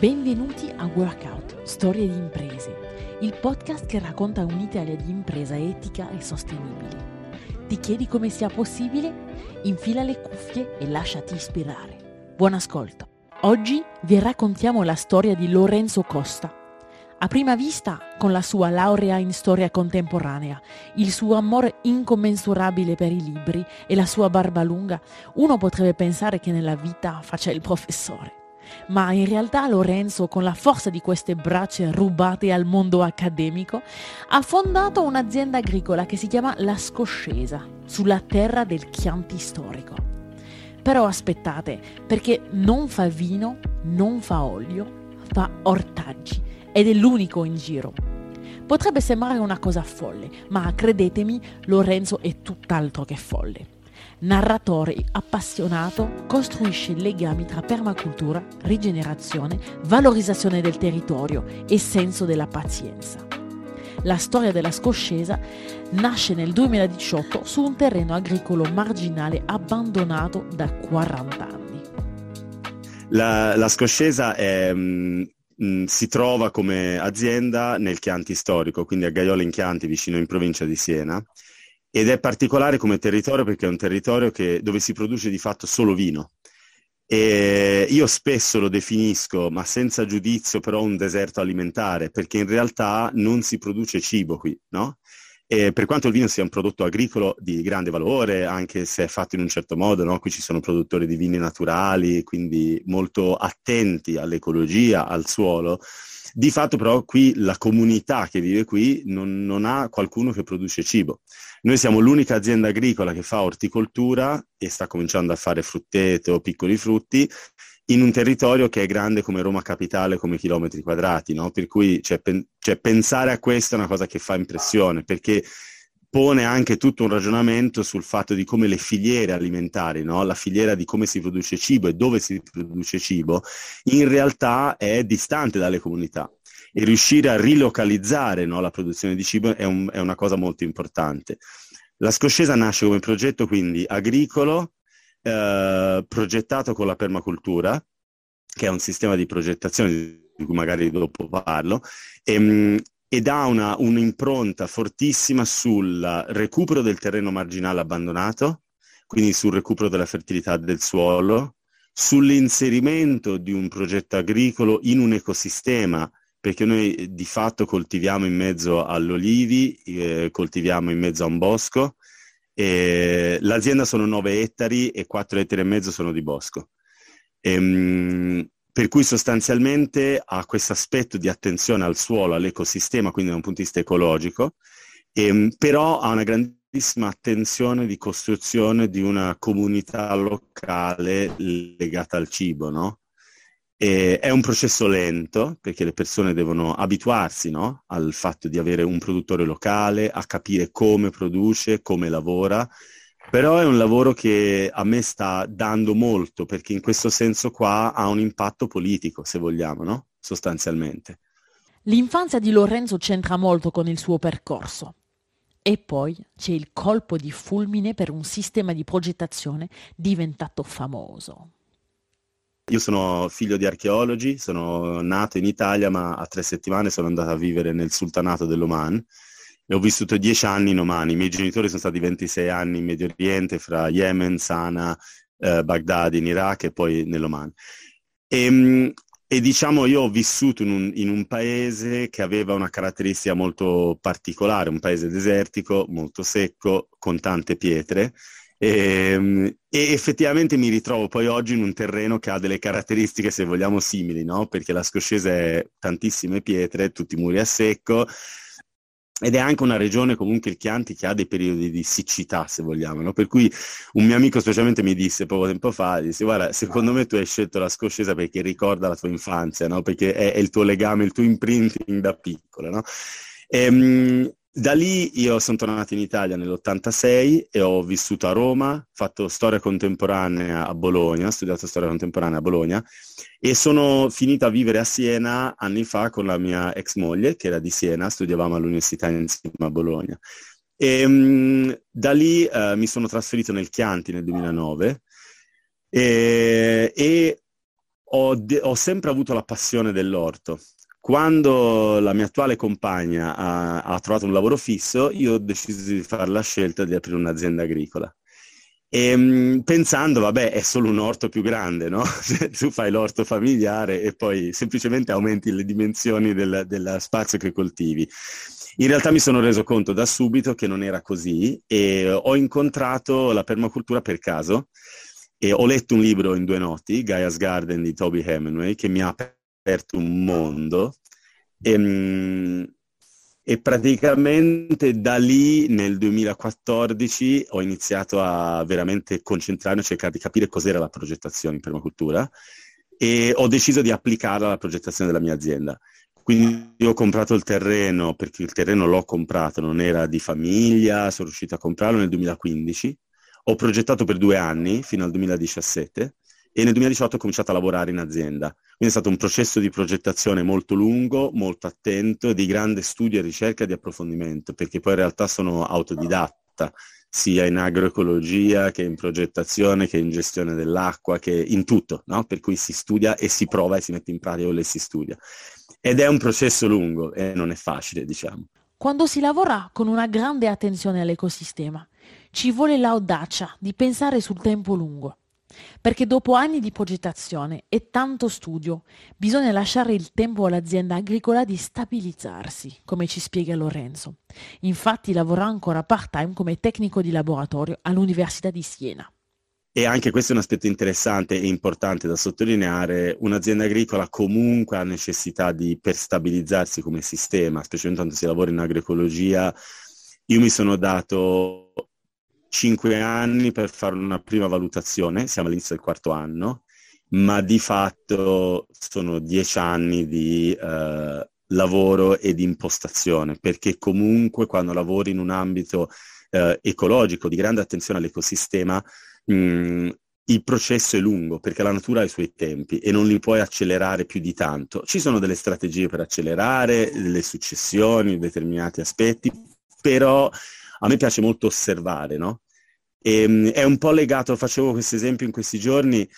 Benvenuti a Workout, Storie di imprese, il podcast che racconta un'Italia di impresa etica e sostenibile. Ti chiedi come sia possibile? Infila le cuffie e lasciati ispirare. Buon ascolto. Oggi vi raccontiamo la storia di Lorenzo Costa. A prima vista, con la sua laurea in storia contemporanea, il suo amore incommensurabile per i libri e la sua barba lunga, uno potrebbe pensare che nella vita faccia il professore ma in realtà Lorenzo, con la forza di queste braccia rubate al mondo accademico, ha fondato un'azienda agricola che si chiama La Scoscesa, sulla terra del Chianti storico. Però aspettate, perché non fa vino, non fa olio, fa ortaggi ed è l'unico in giro. Potrebbe sembrare una cosa folle, ma credetemi, Lorenzo è tutt'altro che folle narratore appassionato, costruisce legami tra permacultura, rigenerazione, valorizzazione del territorio e senso della pazienza. La storia della Scoscesa nasce nel 2018 su un terreno agricolo marginale abbandonato da 40 anni. La, la Scoscesa è, mh, mm, mm, si trova come azienda nel Chianti storico, quindi a Gaiola in Chianti, vicino in provincia di Siena ed è particolare come territorio perché è un territorio che, dove si produce di fatto solo vino. E io spesso lo definisco, ma senza giudizio, però un deserto alimentare, perché in realtà non si produce cibo qui, no? E per quanto il vino sia un prodotto agricolo di grande valore, anche se è fatto in un certo modo, no? qui ci sono produttori di vini naturali, quindi molto attenti all'ecologia, al suolo, di fatto però qui la comunità che vive qui non, non ha qualcuno che produce cibo. Noi siamo l'unica azienda agricola che fa orticoltura e sta cominciando a fare frutteto, piccoli frutti, in un territorio che è grande come Roma Capitale, come chilometri quadrati, no? Per cui cioè, pen- cioè, pensare a questo è una cosa che fa impressione, perché pone anche tutto un ragionamento sul fatto di come le filiere alimentari, no? la filiera di come si produce cibo e dove si produce cibo, in realtà è distante dalle comunità e riuscire a rilocalizzare no, la produzione di cibo è, un, è, una cosa molto importante. La Scoscesa nasce come progetto quindi agricolo, eh, progettato con la permacultura, che è un sistema di progettazione di cui magari dopo parlo, e, ehm, ed ha una, un'impronta fortissima sul recupero del terreno marginale abbandonato, quindi sul recupero della fertilità del suolo, sull'inserimento di un progetto agricolo in un ecosistema perché noi eh, di fatto coltiviamo in mezzo all'olivi, eh, coltiviamo in mezzo a un bosco. E l'azienda sono 9 ettari e 4 ettari e mezzo sono di bosco. Ehm, per cui sostanzialmente ha questo aspetto di attenzione al suolo, all'ecosistema, quindi da un punto di vista ecologico, ehm, però ha una grandissima attenzione di costruzione di una comunità locale legata al cibo, no? E è un processo lento perché le persone devono abituarsi no? al fatto di avere un produttore locale, a capire come produce, come lavora, però è un lavoro che a me sta dando molto perché in questo senso qua ha un impatto politico, se vogliamo, no? sostanzialmente. L'infanzia di Lorenzo c'entra molto con il suo percorso. E poi c'è il colpo di fulmine per un sistema di progettazione diventato famoso. Io sono figlio di archeologi, sono nato in Italia, ma a tre settimane sono andato a vivere nel sultanato dell'Oman e ho vissuto dieci anni in Oman. I miei genitori sono stati 26 anni in Medio Oriente, fra Yemen, Sana, eh, Baghdad in Iraq e poi nell'Oman. E, ehm, e diciamo io ho vissuto in un, in un, paese che aveva una caratteristica molto particolare, un paese desertico, molto secco, con tante pietre e, ehm, e, effettivamente mi ritrovo poi oggi in un terreno che ha delle caratteristiche, se vogliamo, simili, no? Perché la Scoscese è tantissime pietre, tutti muri a secco, ed è anche una regione comunque il Chianti che ha dei periodi di siccità se vogliamo no? per cui un mio amico specialmente mi disse poco tempo fa disse guarda secondo me tu hai scelto la scoscesa perché ricorda la tua infanzia no? perché è, è, il tuo legame il tuo imprinting da piccolo no? e, ehm, da lì io sono tornato in Italia nell'86 e ho vissuto a Roma, fatto storia contemporanea a Bologna, ho studiato storia contemporanea a Bologna e sono finito a vivere a Siena anni fa con la mia ex moglie che era di Siena, studiavamo all'università insieme a Bologna. E, um, da lì uh, mi sono trasferito nel Chianti nel 2009 e, e ho, de- ho sempre avuto la passione dell'orto. Quando la mia attuale compagna ha, ha, trovato un lavoro fisso, io ho deciso di fare la scelta di aprire un'azienda agricola. E, ehm, pensando, vabbè, è solo un orto più grande, no? Tu fai l'orto familiare e poi semplicemente aumenti le dimensioni del, dello spazio che coltivi. In realtà mi sono reso conto da subito che non era così e ho incontrato la permacultura per caso e ho letto un libro in due notti, Gaia's Garden di Toby Hemingway, che mi ha aperto un mondo e, ehm, e praticamente da lì nel 2014 ho iniziato a veramente concentrarmi, a cercare di capire cos'era la progettazione in permacultura e ho deciso di applicarla alla progettazione della mia azienda. Quindi ho comprato il terreno, perché il terreno l'ho comprato, non era di famiglia, sono riuscito a comprarlo nel 2015. Ho progettato per due anni, fino al 2017, e nel 2018 ho cominciato a lavorare in azienda. Quindi è stato un processo di progettazione molto lungo, molto attento, di grande studio e ricerca e di approfondimento, perché poi in realtà sono autodidatta, sia in agroecologia che in progettazione, che in gestione dell'acqua, che in tutto, no? per cui si studia e si prova e si mette in pratica e si studia. Ed è un processo lungo e non è facile, diciamo. Quando si lavora con una grande attenzione all'ecosistema, ci vuole l'audacia di pensare sul tempo lungo perché dopo anni di progettazione e tanto studio bisogna lasciare il tempo all'azienda agricola di stabilizzarsi, come ci spiega Lorenzo. Infatti lavora ancora part-time come tecnico di laboratorio all'Università di Siena. E anche questo è un aspetto interessante e importante da sottolineare. Un'azienda agricola comunque ha necessità di, per stabilizzarsi come sistema, specialmente quando si lavora in agroecologia. Io mi sono dato cinque anni per fare una prima valutazione, siamo all'inizio del quarto anno, ma di fatto sono dieci anni di eh, lavoro e di impostazione, perché comunque quando lavori in un ambito eh, ecologico di grande attenzione all'ecosistema, mh, il processo è lungo perché la natura ha i suoi tempi e non li puoi accelerare più di tanto. Ci sono delle strategie per accelerare le successioni, determinati aspetti, però a me piace molto osservare, no? E, ehm, è un po' legato, facevo questo esempio in questi giorni,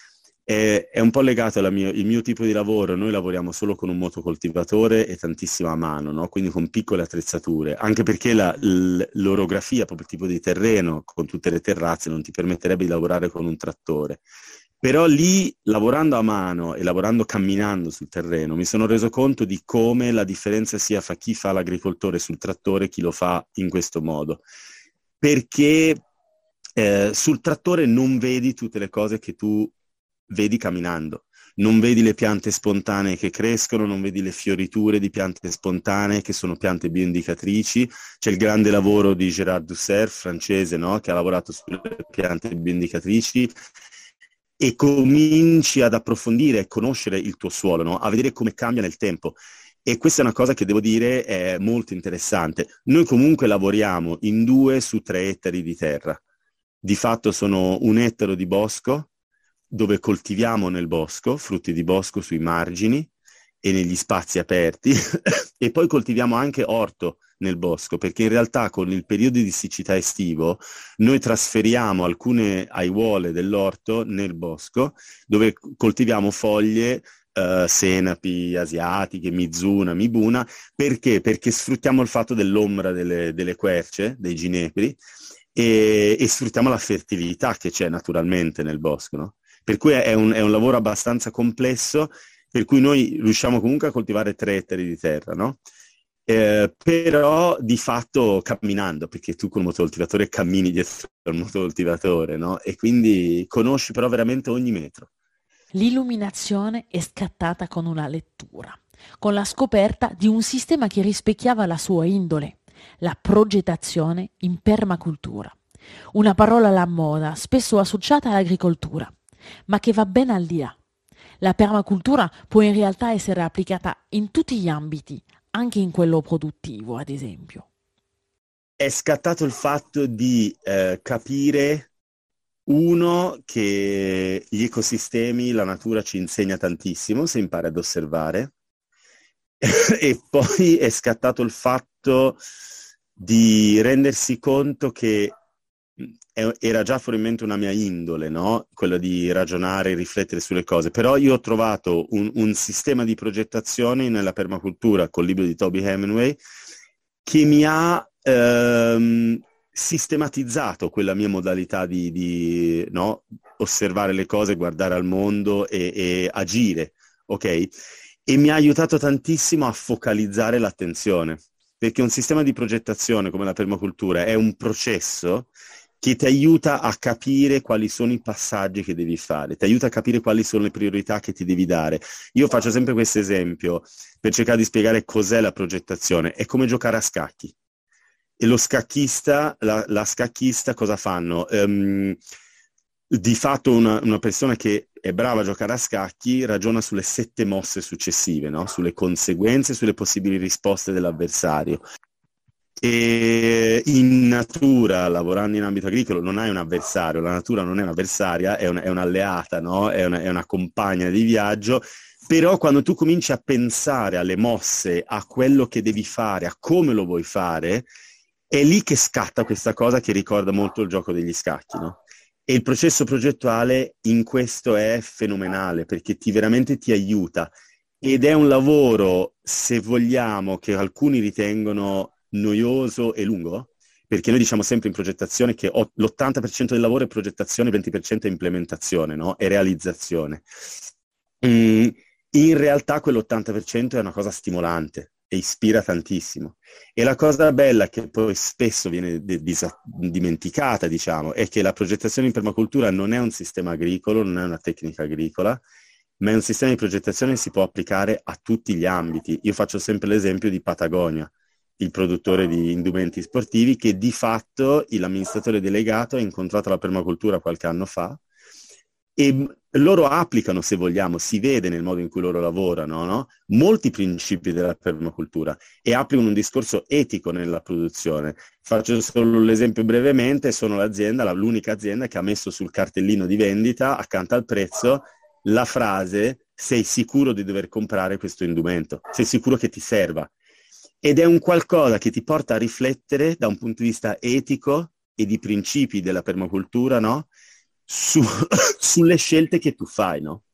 è, è un po' legato al mio, mio, tipo di lavoro. Noi lavoriamo solo con un motocoltivatore e tantissimo a mano, no? quindi con piccole attrezzature, anche perché la, l'orografia, proprio il tipo di terreno, con tutte le terrazze, non ti permetterebbe di lavorare con un trattore. Però lì, lavorando a mano e lavorando camminando sul terreno, mi sono reso conto di come la differenza sia fra chi fa l'agricoltore sul trattore e chi lo fa in questo modo. Perché eh, sul trattore non vedi tutte le cose che tu vedi camminando. Non vedi le piante spontanee che crescono, non vedi le fioriture di piante spontanee che sono piante bioindicatrici. C'è il grande lavoro di Gérard Dusser, francese, no? che ha lavorato sulle piante bioindicatrici e cominci ad approfondire e conoscere il tuo suolo, no? a vedere come cambia nel tempo. E questa è una cosa che devo dire è molto interessante. Noi comunque lavoriamo in due su tre ettari di terra di fatto sono un ettaro di bosco dove coltiviamo nel bosco frutti di bosco sui margini e negli spazi aperti e poi coltiviamo anche orto nel bosco perché in realtà con il periodo di siccità estivo noi trasferiamo alcune aiuole dell'orto nel bosco dove coltiviamo foglie Uh, senapi asiatiche, mizuna, mibuna, perché? Perché sfruttiamo il fatto dell'ombra delle, delle querce, dei ginepri, e, e sfruttiamo la fertilità che c'è naturalmente nel bosco. No? Per cui è un, è un, lavoro abbastanza complesso, per cui noi riusciamo comunque a coltivare tre ettari di terra, no? Eh, però di fatto camminando, perché tu con il motocoltivatore cammini dietro al motocoltivatore, no? E quindi conosci però veramente ogni metro. L'illuminazione è scattata con una lettura, con la scoperta di un sistema che rispecchiava la sua indole, la progettazione in permacultura. Una parola alla moda, spesso associata all'agricoltura, ma che va ben al di là. La permacultura può in realtà essere applicata in tutti gli ambiti, anche in quello produttivo, ad esempio. È scattato il fatto di eh, capire uno, che gli ecosistemi, la natura ci insegna tantissimo se impara ad osservare, e poi è scattato il fatto di rendersi conto che era già probabilmente una mia indole, no? Quella di ragionare e riflettere sulle cose, però io ho trovato un, un, sistema di progettazione nella permacultura col libro di Toby Hemingway che mi ha ehm, sistematizzato quella mia modalità di, di no? osservare le cose, guardare al mondo e, e agire, ok? E mi ha aiutato tantissimo a focalizzare l'attenzione, perché un sistema di progettazione come la permacultura è un processo che ti aiuta a capire quali sono i passaggi che devi fare, ti aiuta a capire quali sono le priorità che ti devi dare. Io faccio sempre questo esempio per cercare di spiegare cos'è la progettazione. È come giocare a scacchi. E lo scacchista, la, la scacchista cosa fanno? Um, di fatto una, una, persona che è brava a giocare a scacchi ragiona sulle sette mosse successive, no? sulle conseguenze, sulle possibili risposte dell'avversario. E in natura, lavorando in ambito agricolo, non hai un avversario, la natura non è un'avversaria, è, un, è un'alleata, no? è, una, è una compagna di viaggio, però quando tu cominci a pensare alle mosse, a quello che devi fare, a come lo vuoi fare, è lì che scatta questa cosa che ricorda molto il gioco degli scacchi, no? E il processo progettuale in questo è fenomenale perché ti veramente ti aiuta ed è un lavoro, se vogliamo, che alcuni ritengono noioso e lungo, perché noi diciamo sempre in progettazione che l'80% del lavoro è progettazione, il 20% è implementazione, no? È realizzazione. Mm, in realtà quell'80% è una cosa stimolante e ispira tantissimo. E la cosa bella che poi spesso viene de- dis- dimenticata, diciamo, è che la progettazione in permacultura non è un sistema agricolo, non è una tecnica agricola, ma è un sistema di progettazione che si può applicare a tutti gli ambiti. Io faccio sempre l'esempio di Patagonia il produttore di indumenti sportivi, che di fatto l'amministratore delegato ha incontrato la permacultura qualche anno fa e loro applicano, se vogliamo, si vede nel modo in cui loro lavorano, no? molti principi della permacultura e applicano un discorso etico nella produzione. Faccio solo l'esempio brevemente, sono l'azienda, l'unica azienda che ha messo sul cartellino di vendita, accanto al prezzo, la frase sei sicuro di dover comprare questo indumento, sei sicuro che ti serva ed è un qualcosa che ti porta a riflettere da un punto di vista etico e di principi della permacultura, no? Su, sulle scelte che tu fai, no?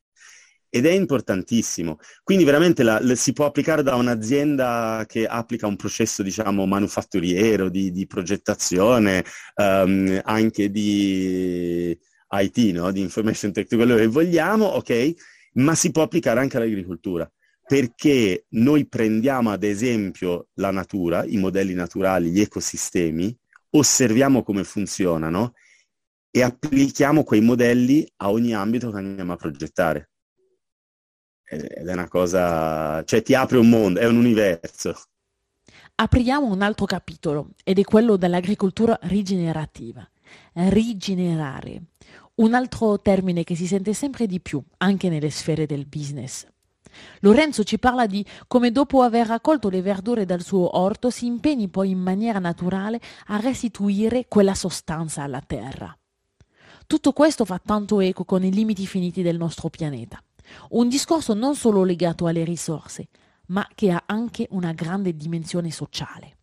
Ed è importantissimo. Quindi veramente la, la, si può applicare da un'azienda che applica un processo, diciamo, manufatturiero, di, di progettazione, um, anche di IT, no? Di information technology, quello che vogliamo, ok? Ma si può applicare anche all'agricoltura perché noi prendiamo ad esempio la natura, i modelli naturali, gli ecosistemi, osserviamo come funzionano e applichiamo quei modelli a ogni ambito che andiamo a progettare. Ed è una cosa, cioè ti apre un mondo, è un universo. Apriamo un altro capitolo ed è quello dell'agricoltura rigenerativa. Rigenerare, un altro termine che si sente sempre di più anche nelle sfere del business. Lorenzo ci parla di come dopo aver raccolto le verdure dal suo orto si impegni poi in maniera naturale a restituire quella sostanza alla terra. Tutto questo fa tanto eco con i limiti finiti del nostro pianeta. Un discorso non solo legato alle risorse, ma che ha anche una grande dimensione sociale.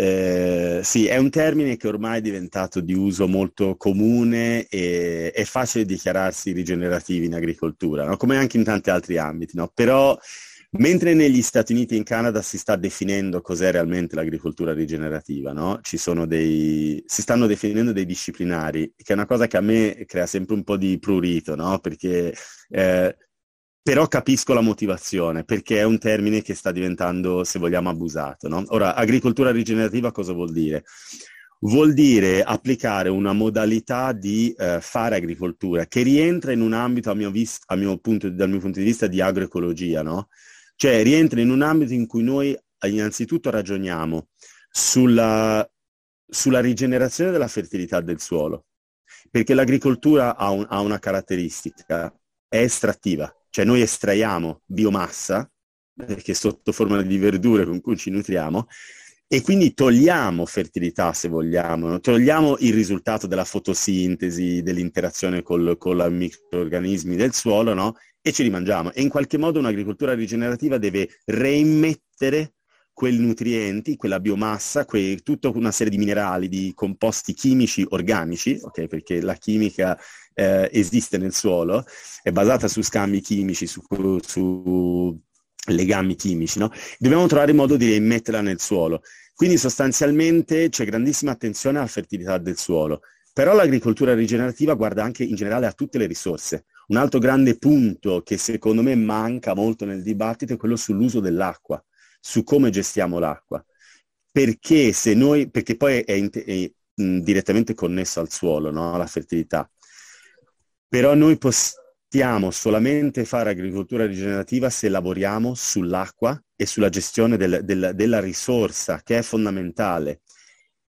Eh, sì, è un termine che ormai è diventato di uso molto comune e è facile dichiararsi rigenerativi in agricoltura, no? come anche in tanti altri ambiti, no? però mentre negli Stati Uniti e in Canada si sta definendo cos'è realmente l'agricoltura rigenerativa, no? dei, si stanno definendo dei disciplinari, che è una cosa che a me crea sempre un po' di prurito, perché eh, però capisco la motivazione, perché è un termine che sta diventando, se vogliamo, abusato. No? Ora, agricoltura rigenerativa cosa vuol dire? Vuol dire applicare una modalità di eh, fare agricoltura che rientra in un ambito, a mio vis- mio punto, dal mio punto di vista, di agroecologia, no? Cioè rientra in un ambito in cui noi innanzitutto ragioniamo sulla, sulla rigenerazione della fertilità del suolo, perché l'agricoltura ha, un, ha una caratteristica, è estrattiva cioè noi estraiamo biomassa, che è sotto forma di verdure con cui ci nutriamo, e quindi togliamo fertilità se vogliamo, togliamo il risultato della fotosintesi, dell'interazione con i microorganismi del suolo, no? E ce li mangiamo. E in qualche modo un'agricoltura rigenerativa deve reimmettere quei nutrienti, quella biomassa, que- tutta una serie di minerali, di composti chimici organici, okay? perché la chimica eh, esiste nel suolo, è basata su scambi chimici, su, su legami chimici, no? Dobbiamo trovare modo di rimetterla nel suolo. Quindi sostanzialmente c'è grandissima attenzione alla fertilità del suolo. Però l'agricoltura rigenerativa guarda anche in generale a tutte le risorse. Un altro grande punto che secondo me manca molto nel dibattito è quello sull'uso dell'acqua, su come gestiamo l'acqua. Perché se noi, perché poi è, è, è direttamente connesso al suolo, no? alla fertilità. Però noi possiamo solamente fare agricoltura rigenerativa se lavoriamo sull'acqua e sulla gestione del, del, della risorsa, che è fondamentale.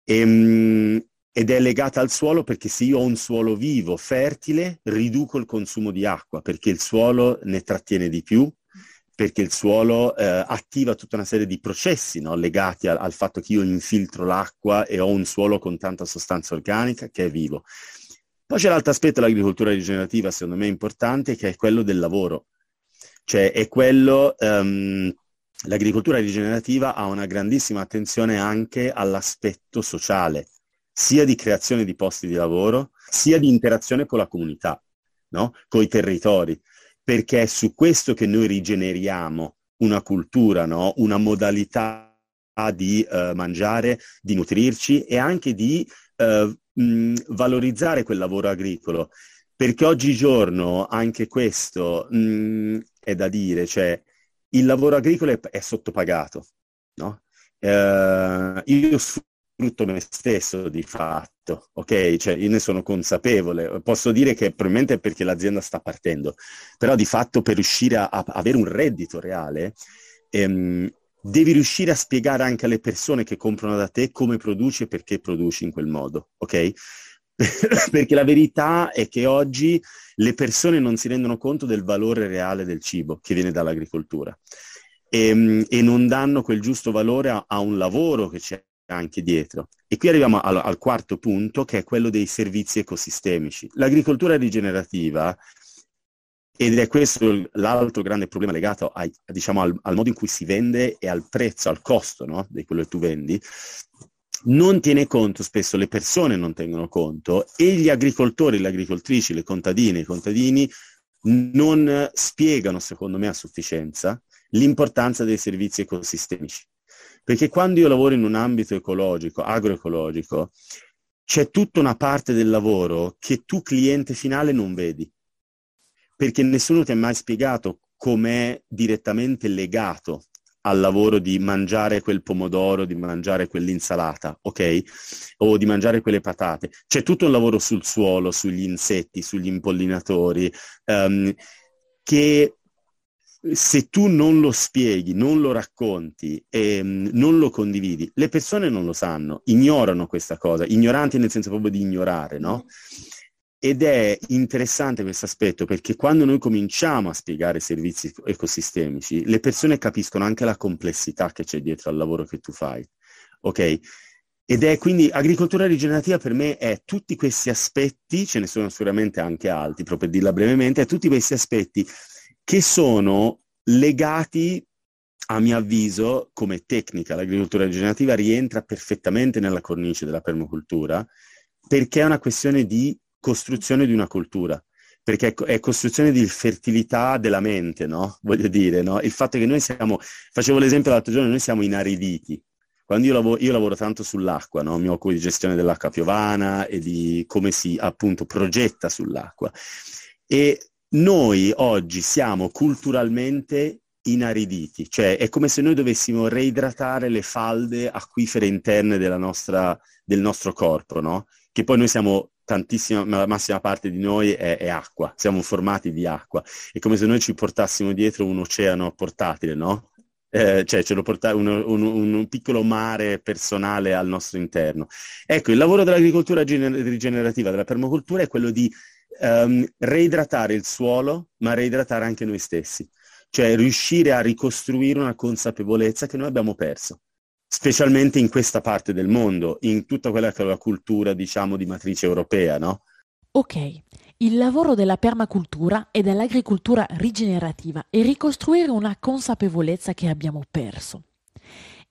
E, mh, ed è legata al suolo perché se io ho un suolo vivo, fertile, riduco il consumo di acqua perché il suolo ne trattiene di più, perché il suolo eh, attiva tutta una serie di processi no? legati a, al fatto che io infiltro l'acqua e ho un suolo con tanta sostanza organica che è vivo. Poi c'è l'altro aspetto dell'agricoltura rigenerativa, secondo me importante, che è quello del lavoro. Cioè è quello, um, l'agricoltura rigenerativa ha una grandissima attenzione anche all'aspetto sociale sia di creazione di posti di lavoro, sia di interazione con la comunità, no? con i territori, perché è su questo che noi rigeneriamo una cultura, no? una modalità di uh, mangiare, di nutrirci e anche di uh, mh, valorizzare quel lavoro agricolo. Perché oggigiorno anche questo mh, è da dire, cioè il lavoro agricolo è, è sottopagato. No? Uh, io sfrutto me stesso di fatto, ok? Cioè io ne sono consapevole, posso dire che probabilmente è perché l'azienda sta partendo, però di fatto per riuscire a, a avere un reddito reale ehm, devi riuscire a spiegare anche alle persone che comprano da te come produci e perché produci in quel modo, ok? perché la verità è che oggi le persone non si rendono conto del valore reale del cibo che viene dall'agricoltura e, ehm, e non danno quel giusto valore a, a un lavoro che c'è anche dietro. E qui arriviamo al, al, quarto punto, che è quello dei servizi ecosistemici. L'agricoltura rigenerativa, ed è questo l'altro grande problema legato ai, diciamo, al, al, modo in cui si vende e al prezzo, al costo no? di quello che tu vendi, non tiene conto, spesso le persone non tengono conto e gli agricoltori, le agricoltrici, le contadine, i contadini non spiegano, secondo me, a sufficienza l'importanza dei servizi ecosistemici. Perché quando io lavoro in un ambito ecologico, agroecologico, c'è tutta una parte del lavoro che tu cliente finale non vedi. Perché nessuno ti ha mai spiegato com'è direttamente legato al lavoro di mangiare quel pomodoro, di mangiare quell'insalata, ok? O di mangiare quelle patate. C'è tutto un lavoro sul suolo, sugli insetti, sugli impollinatori, um, che se tu non lo spieghi, non lo racconti e um, non lo condividi, le persone non lo sanno, ignorano questa cosa, ignoranti nel senso proprio di ignorare, no? Ed è interessante questo aspetto perché quando noi cominciamo a spiegare servizi ecosistemici, le persone capiscono anche la complessità che c'è dietro al lavoro che tu fai. Ok? Ed è quindi agricoltura rigenerativa per me è tutti questi aspetti, ce ne sono sicuramente anche altri, proprio per dirla brevemente, è tutti questi aspetti che sono legati, a mio avviso, come tecnica. L'agricoltura rigenerativa rientra perfettamente nella cornice della permacultura perché è una questione di costruzione di una cultura perché è costruzione di fertilità della mente, no? Voglio dire, no? Il fatto che noi siamo, facevo l'esempio l'altro giorno, noi siamo inariditi. Quando io lavoro, io lavoro tanto sull'acqua, no? Mi occupo di gestione dell'acqua piovana e di come si appunto progetta sull'acqua. E noi oggi siamo culturalmente inariditi, cioè è come se noi dovessimo reidratare le falde acquifere interne nostra, del nostro corpo, no? Che poi noi siamo tantissima, la massima parte di noi è, è, acqua, siamo formati di acqua. È come se noi ci portassimo dietro un oceano portatile, no? Eh, cioè ce lo porta un, un, un, piccolo mare personale al nostro interno. Ecco, il lavoro dell'agricoltura rigenerativa, della permacultura, è quello di um, reidratare il suolo, ma reidratare anche noi stessi, cioè riuscire a ricostruire una consapevolezza che noi abbiamo perso, specialmente in questa parte del mondo, in tutta quella che è la cultura, diciamo, di matrice europea, no? Ok, il lavoro della permacultura e dell'agricoltura rigenerativa è ricostruire una consapevolezza che abbiamo perso.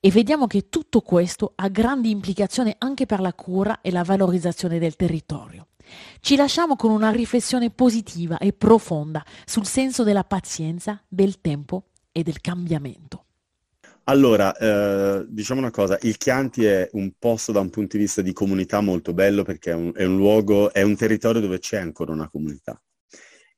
E vediamo che tutto questo ha grandi implicazioni anche per la cura e la valorizzazione del territorio. Ci lasciamo con una riflessione positiva e profonda sul senso della pazienza, del tempo e del cambiamento. Allora, eh, diciamo una cosa, il Chianti è un posto da un punto di vista di comunità molto bello perché è un, è un luogo, è un territorio dove c'è ancora una comunità.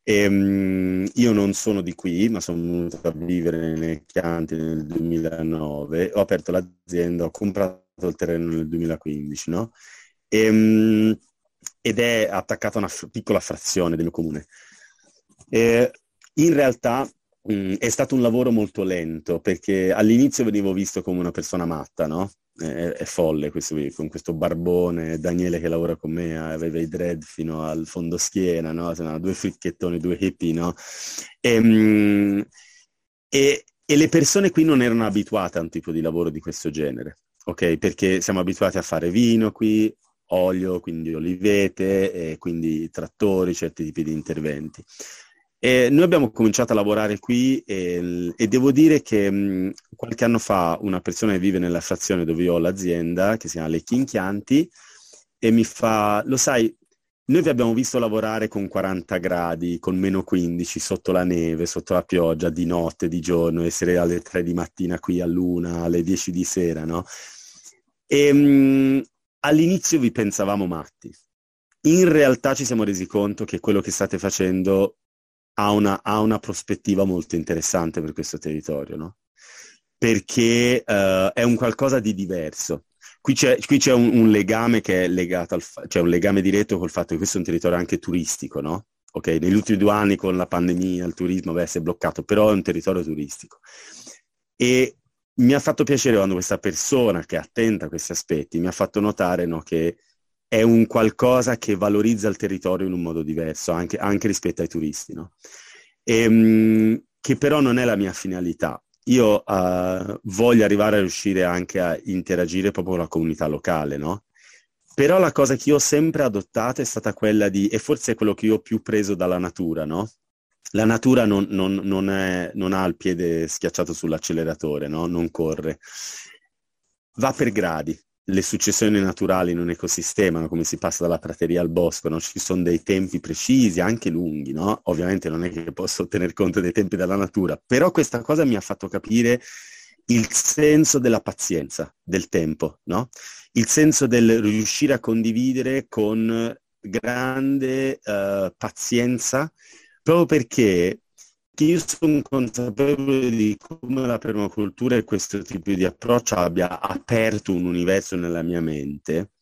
E, um, io non sono di qui, ma sono venuto a vivere nei Chianti nel 2009, ho aperto l'azienda, ho comprato il terreno nel 2015, no? E, um, ed è attaccata a una f- piccola frazione del comune. E, in realtà Mm, è stato un lavoro molto lento perché all'inizio venivo visto come una persona matta, no? È, è folle questo, con questo barbone, Daniele che lavora con me aveva i dread fino al fondo schiena, no? due fricchettoni, due hippie, no? E, mm, e, e le persone qui non erano abituate a un tipo di lavoro di questo genere, ok? Perché siamo abituati a fare vino qui, olio, quindi olivete, quindi trattori, certi tipi di interventi. E noi abbiamo cominciato a lavorare qui e, e devo dire che mh, qualche anno fa una persona che vive nella frazione dove io ho l'azienda, che si chiama Le Chinchianti, e mi fa, lo sai, noi vi abbiamo visto lavorare con 40 gradi, con meno 15, sotto la neve, sotto la pioggia, di notte, di giorno, essere alle 3 di mattina qui a luna, alle 10 di sera, no? E mh, all'inizio vi pensavamo matti. In realtà ci siamo resi conto che quello che state facendo ha una, ha una prospettiva molto interessante per questo territorio, no? Perché uh, è un qualcosa di diverso. Qui c'è, qui c'è un, un, legame che è legato al fa- cioè un legame diretto col fatto che questo è un territorio anche turistico, no? Ok, negli ultimi due anni con la pandemia, il turismo beh, si è bloccato, però è un territorio turistico. E mi ha fatto piacere quando questa persona che è attenta a questi aspetti mi ha fatto notare no, che è un qualcosa che valorizza il territorio in un modo diverso, anche, anche rispetto ai turisti, no? e, ehm, che però non è la mia finalità. Io uh, voglio arrivare a riuscire anche a interagire proprio con la comunità locale, no? Però la cosa che io ho sempre adottato è stata quella di, e forse è quello che io ho più preso dalla natura, no? La natura non, non, non, è, non ha il piede schiacciato sull'acceleratore, no? Non corre. Va per gradi le successioni naturali in un ecosistema, no? come si passa dalla prateria al bosco, no? ci sono dei tempi precisi, anche lunghi, no? ovviamente non è che posso tener conto dei tempi della natura, però questa cosa mi ha fatto capire il senso della pazienza, del tempo, il senso del riuscire a condividere con grande uh, pazienza, proprio perché io sono consapevole di come la permacultura e questo tipo di approccio abbia aperto un universo nella mia mente,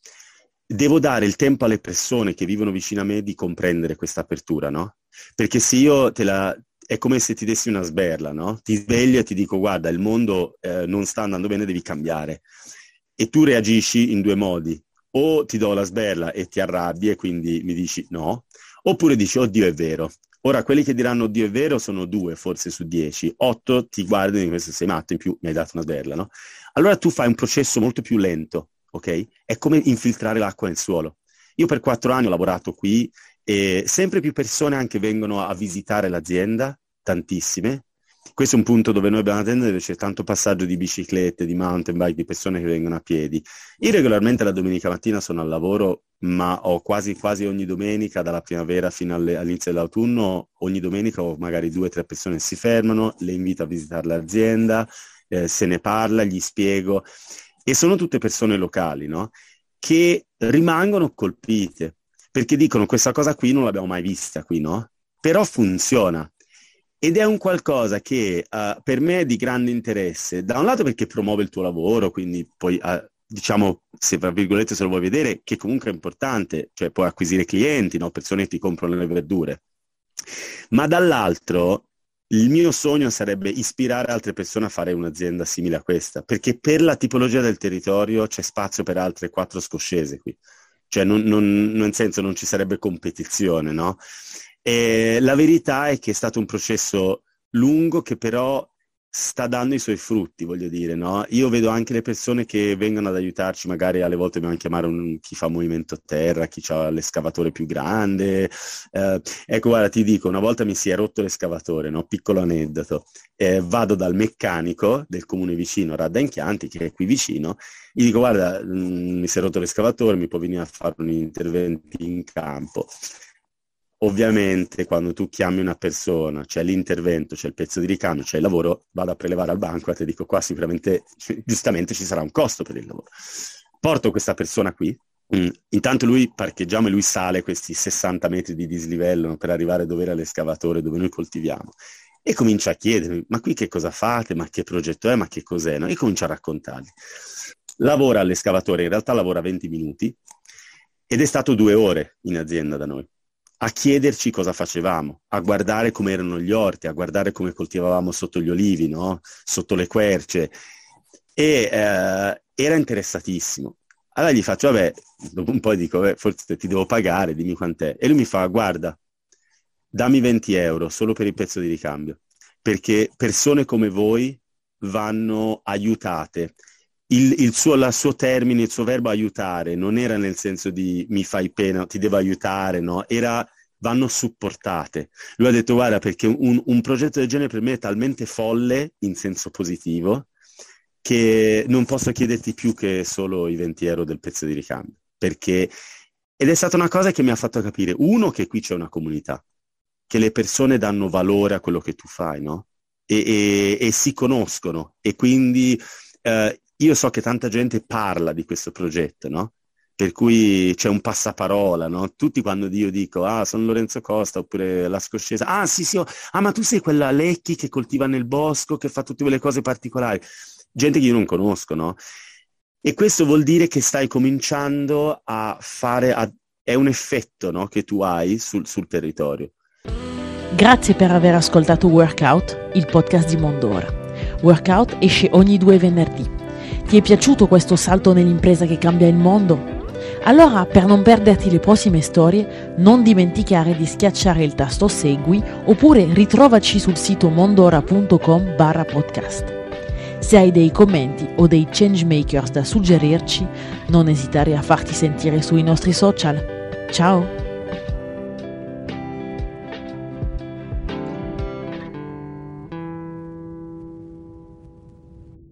devo dare il tempo alle persone che vivono vicino a me di comprendere questa apertura, no? Perché se io te la... è come se ti dessi una sberla, no? Ti sveglio e ti dico guarda, il mondo eh, non sta andando bene, devi cambiare. E tu reagisci in due modi. O ti do la sberla e ti arrabbi e quindi mi dici no, oppure dici oddio è vero, Ora, quelli che diranno Dio è vero sono due, forse su dieci. Otto ti guardano di questo sei matto, in più mi hai dato una sberla, no? Allora tu fai un processo molto più lento, ok? È come infiltrare l'acqua nel suolo. Io per quattro anni ho lavorato qui e sempre più persone anche vengono a visitare l'azienda, tantissime, questo è un punto dove noi abbiamo un'azienda dove c'è tanto passaggio di biciclette, di mountain bike, di persone che vengono a piedi. Io regolarmente la domenica mattina sono al lavoro, ma ho quasi, quasi ogni domenica, dalla primavera fino alle, all'inizio dell'autunno, ogni domenica ho magari due o tre persone si fermano, le invito a visitare l'azienda, eh, se ne parla, gli spiego. E sono tutte persone locali, no? Che rimangono colpite, perché dicono questa cosa qui non l'abbiamo mai vista qui, no? Però funziona ed è un qualcosa che uh, per me è di grande interesse, da un lato perché promuove il tuo lavoro, quindi poi uh, diciamo, se tra virgolette se lo vuoi vedere, che comunque è importante, cioè puoi acquisire clienti, no? persone che ti comprano le verdure. Ma dall'altro il mio sogno sarebbe ispirare altre persone a fare un'azienda simile a questa, perché per la tipologia del territorio c'è spazio per altre quattro scoscese qui. Cioè, non, non, nel senso, non ci sarebbe competizione, no? E la verità è che è stato un processo lungo che però sta dando i suoi frutti, voglio dire, no? Io vedo anche le persone che vengono ad aiutarci, magari alle volte dobbiamo chiamare un, chi fa movimento terra, chi ha l'escavatore più grande. Eh, ecco, guarda, ti dico, una volta mi si è rotto l'escavatore, no? Piccolo aneddoto. Eh, vado dal meccanico del comune vicino, Radda Inchianti, che è qui vicino, gli dico, guarda, mh, mm, mi si è rotto l'escavatore, mi può venire a fare un intervento in campo. Ovviamente quando tu chiami una persona, c'è l'intervento, c'è il pezzo di ricambio, c'è il lavoro, vado a prelevare al banco e ti dico qua sicuramente, giustamente ci sarà un costo per il lavoro. Porto questa persona qui, mm, intanto lui parcheggiamo e lui sale questi 60 metri di dislivello per arrivare dove era l'escavatore, dove noi coltiviamo. E comincia a chiedermi, ma qui che cosa fate? Ma che progetto è? Ma che cos'è? No? E comincia a raccontargli. Lavora all'escavatore, in realtà lavora 20 minuti ed è stato due ore in azienda da noi a chiederci cosa facevamo, a guardare come erano gli orti, a guardare come coltivavamo sotto gli olivi, no? sotto le querce. E eh, era interessatissimo. Allora gli faccio, vabbè, dopo un po' dico, beh, forse ti devo pagare, dimmi quant'è. E lui mi fa, guarda, dammi 20 euro solo per il pezzo di ricambio, perché persone come voi vanno aiutate il, il, suo, il, suo, termine, il suo verbo aiutare non era nel senso di mi fai pena, ti devo aiutare, no? Era vanno supportate. Lui ha detto guarda perché un, un progetto del genere per me è talmente folle in senso positivo che non posso chiederti più che solo i 20 euro del pezzo di ricambio. Perché... Ed è stata una cosa che mi ha fatto capire, uno, che qui c'è una comunità, che le persone danno valore a quello che tu fai, no? E, e, e si conoscono e quindi eh, io so che tanta gente parla di questo progetto, no? Per cui c'è un passaparola, no? Tutti quando io dico, ah, sono Lorenzo Costa, oppure la scoscesa, ah, sì, sì, oh, ah, ma tu sei quella Lecchi che coltiva nel bosco, che fa tutte quelle cose particolari. Gente che io non conosco, no? E questo vuol dire che stai cominciando a fare, a... è un effetto no? che tu hai sul, sul territorio. Grazie per aver ascoltato Workout, il podcast di Mondora. Workout esce ogni due venerdì ti è piaciuto questo salto nell'impresa che cambia il mondo? Allora, per non perderti le prossime storie, non dimenticare di schiacciare il tasto Segui oppure ritrovaci sul sito mondora.com barra podcast. Se hai dei commenti o dei changemakers da suggerirci, non esitare a farti sentire sui nostri social. Ciao!